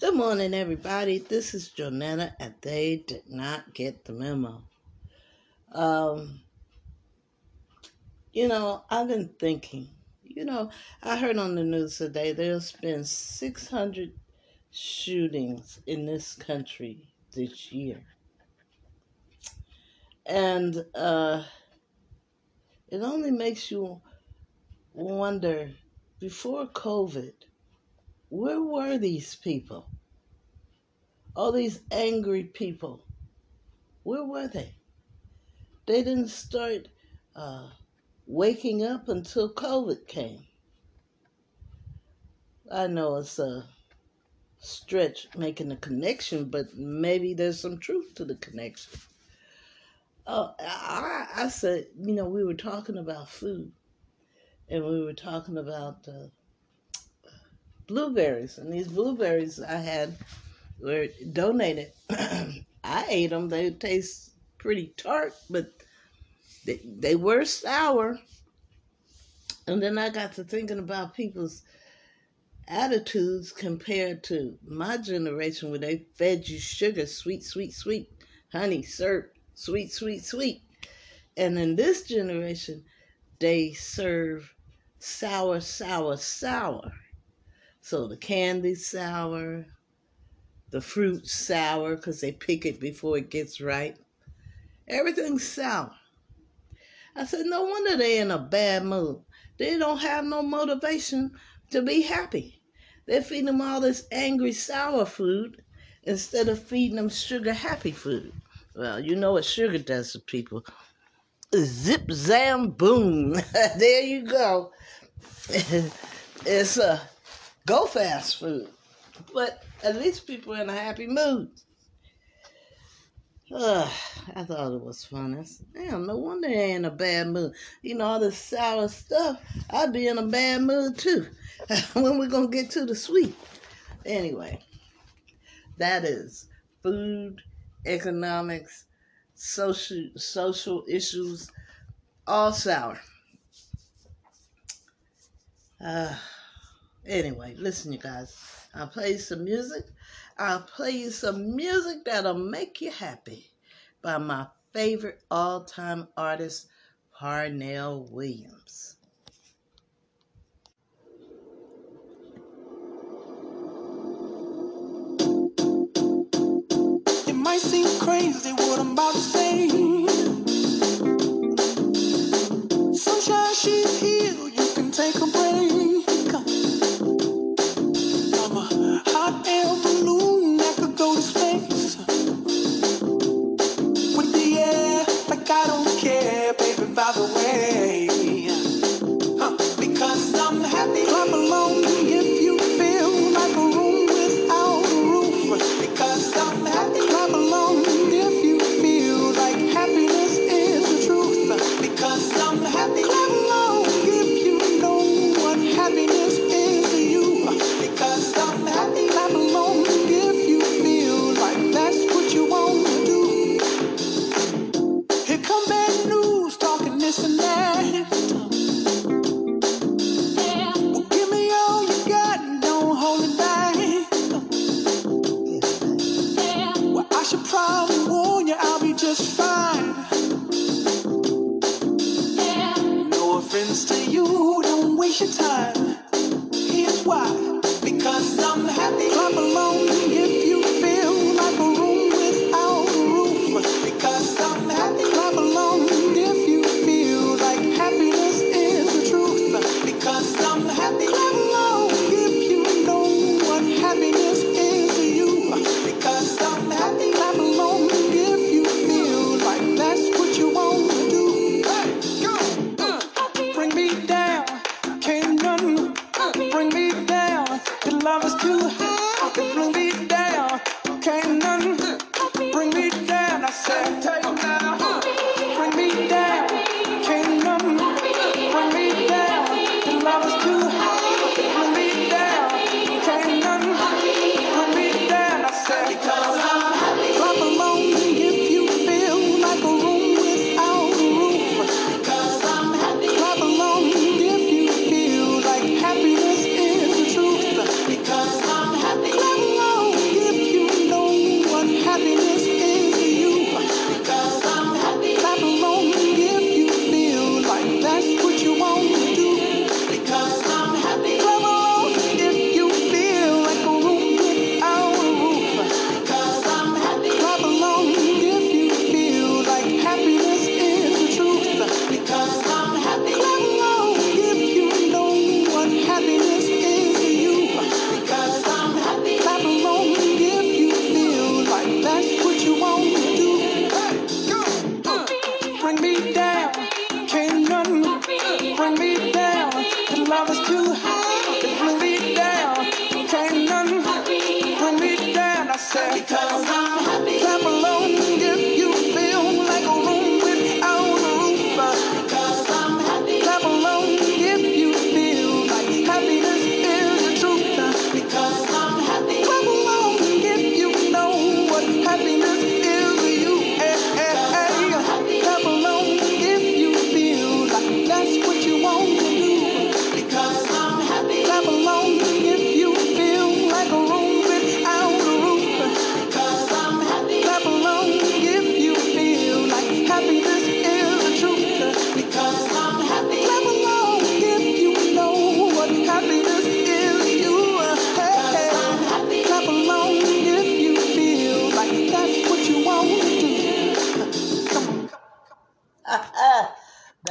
Good morning, everybody. This is Jonetta, and they did not get the memo. Um, you know, I've been thinking. You know, I heard on the news today there's been 600 shootings in this country this year, and uh, it only makes you wonder. Before COVID, where were these people? All these angry people, where were they? They didn't start uh, waking up until COVID came. I know it's a stretch making a connection, but maybe there's some truth to the connection. Uh, I, I said, you know, we were talking about food, and we were talking about uh, blueberries, and these blueberries I had were donated. I ate them; they taste pretty tart, but they they were sour. And then I got to thinking about people's attitudes compared to my generation where they fed you sugar, sweet, sweet, sweet, honey, syrup, sweet, sweet, sweet. And in this generation, they serve sour, sour, sour. So the candy sour, the fruit sour because they pick it before it gets ripe. Everything's sour. I said, no wonder they're in a bad mood. They don't have no motivation to be happy. They're feeding them all this angry, sour food instead of feeding them sugar happy food. Well, you know what sugar does to people. Zip, zam, boom. there you go. it's a go fast food. But at least people are in a happy mood. Ugh, I thought it was fun. said, Damn, no wonder they in a bad mood. You know, all this sour stuff, I'd be in a bad mood too. when we gonna get to the sweet? Anyway, that is food, economics, social social issues, all sour. Uh, Anyway, listen, you guys. I'll play you some music. I'll play you some music that'll make you happy by my favorite all time artist, Pharrell Williams. It might seem crazy what I'm about to say. Sunshine, she's here. You can take a break. Don't waste your time.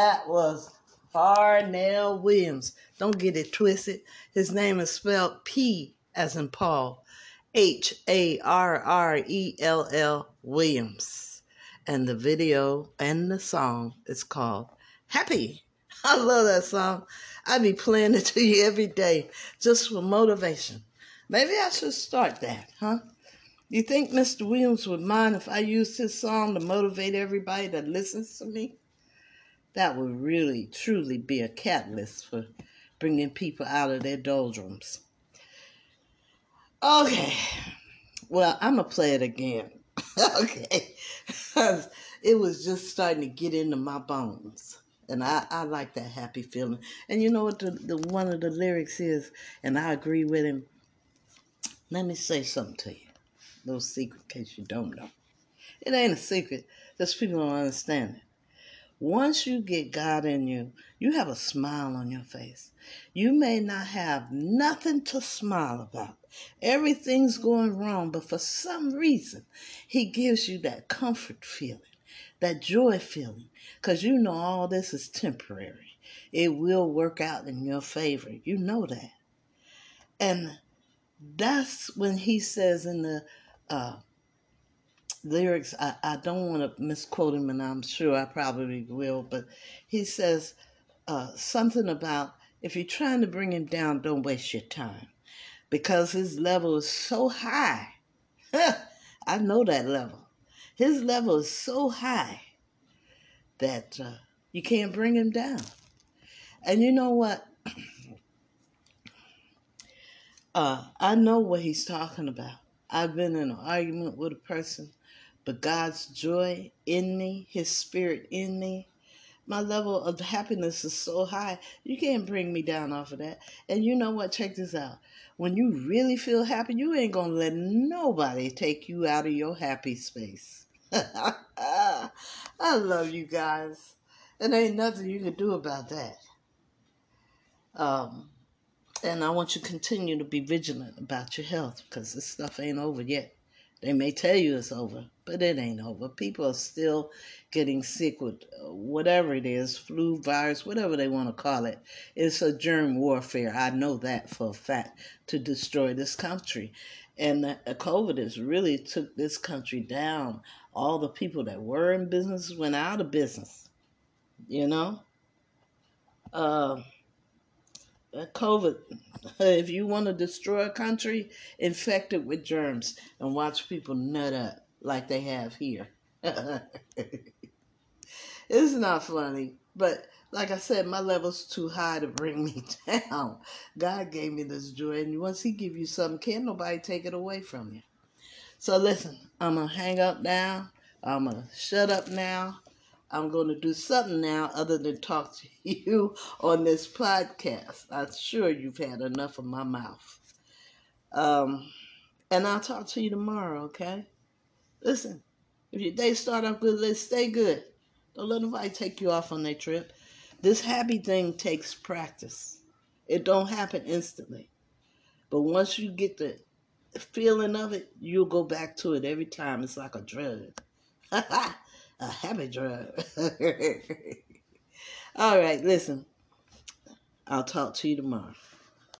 That was Pharrell Williams. Don't get it twisted. His name is spelled P as in Paul, H A R R E L L Williams. And the video and the song is called Happy. I love that song. I be playing it to you every day just for motivation. Maybe I should start that, huh? You think Mr. Williams would mind if I used his song to motivate everybody that listens to me? That would really, truly be a catalyst for bringing people out of their doldrums. Okay, well, I'm to play it again. okay, it was just starting to get into my bones. And I, I like that happy feeling. And you know what the, the one of the lyrics is, and I agree with him. Let me say something to you. No secret in case you don't know. It ain't a secret. Just people don't understand it. Once you get God in you, you have a smile on your face. You may not have nothing to smile about. Everything's going wrong, but for some reason, He gives you that comfort feeling, that joy feeling, because you know all this is temporary. It will work out in your favor. You know that. And that's when He says in the uh, lyrics, I, I don't want to misquote him, and I'm sure I probably will, but he says uh, something about if you're trying to bring him down, don't waste your time because his level is so high. I know that level. His level is so high that uh, you can't bring him down. And you know what? Uh, I know what he's talking about. I've been in an argument with a person but God's joy in me, His Spirit in me, my level of happiness is so high, you can't bring me down off of that. And you know what? Check this out. When you really feel happy, you ain't going to let nobody take you out of your happy space. I love you guys. And ain't nothing you can do about that. Um, and I want you to continue to be vigilant about your health because this stuff ain't over yet. They may tell you it's over, but it ain't over. People are still getting sick with uh, whatever it is flu, virus, whatever they want to call it. It's a germ warfare. I know that for a fact to destroy this country. And uh, COVID has really took this country down. All the people that were in business went out of business. You know? Uh, COVID, if you want to destroy a country, infect it with germs and watch people nut up like they have here. it's not funny, but like I said, my level's too high to bring me down. God gave me this joy, and once He give you something, can't nobody take it away from you. So listen, I'm gonna hang up now. I'm gonna shut up now. I'm going to do something now other than talk to you on this podcast. I'm sure you've had enough of my mouth. Um, and I'll talk to you tomorrow, okay? Listen, if your day start off good, let's stay good. Don't let nobody take you off on their trip. This happy thing takes practice. It don't happen instantly. But once you get the feeling of it, you'll go back to it every time. It's like a drug. a happy drug. All right, listen. I'll talk to you tomorrow.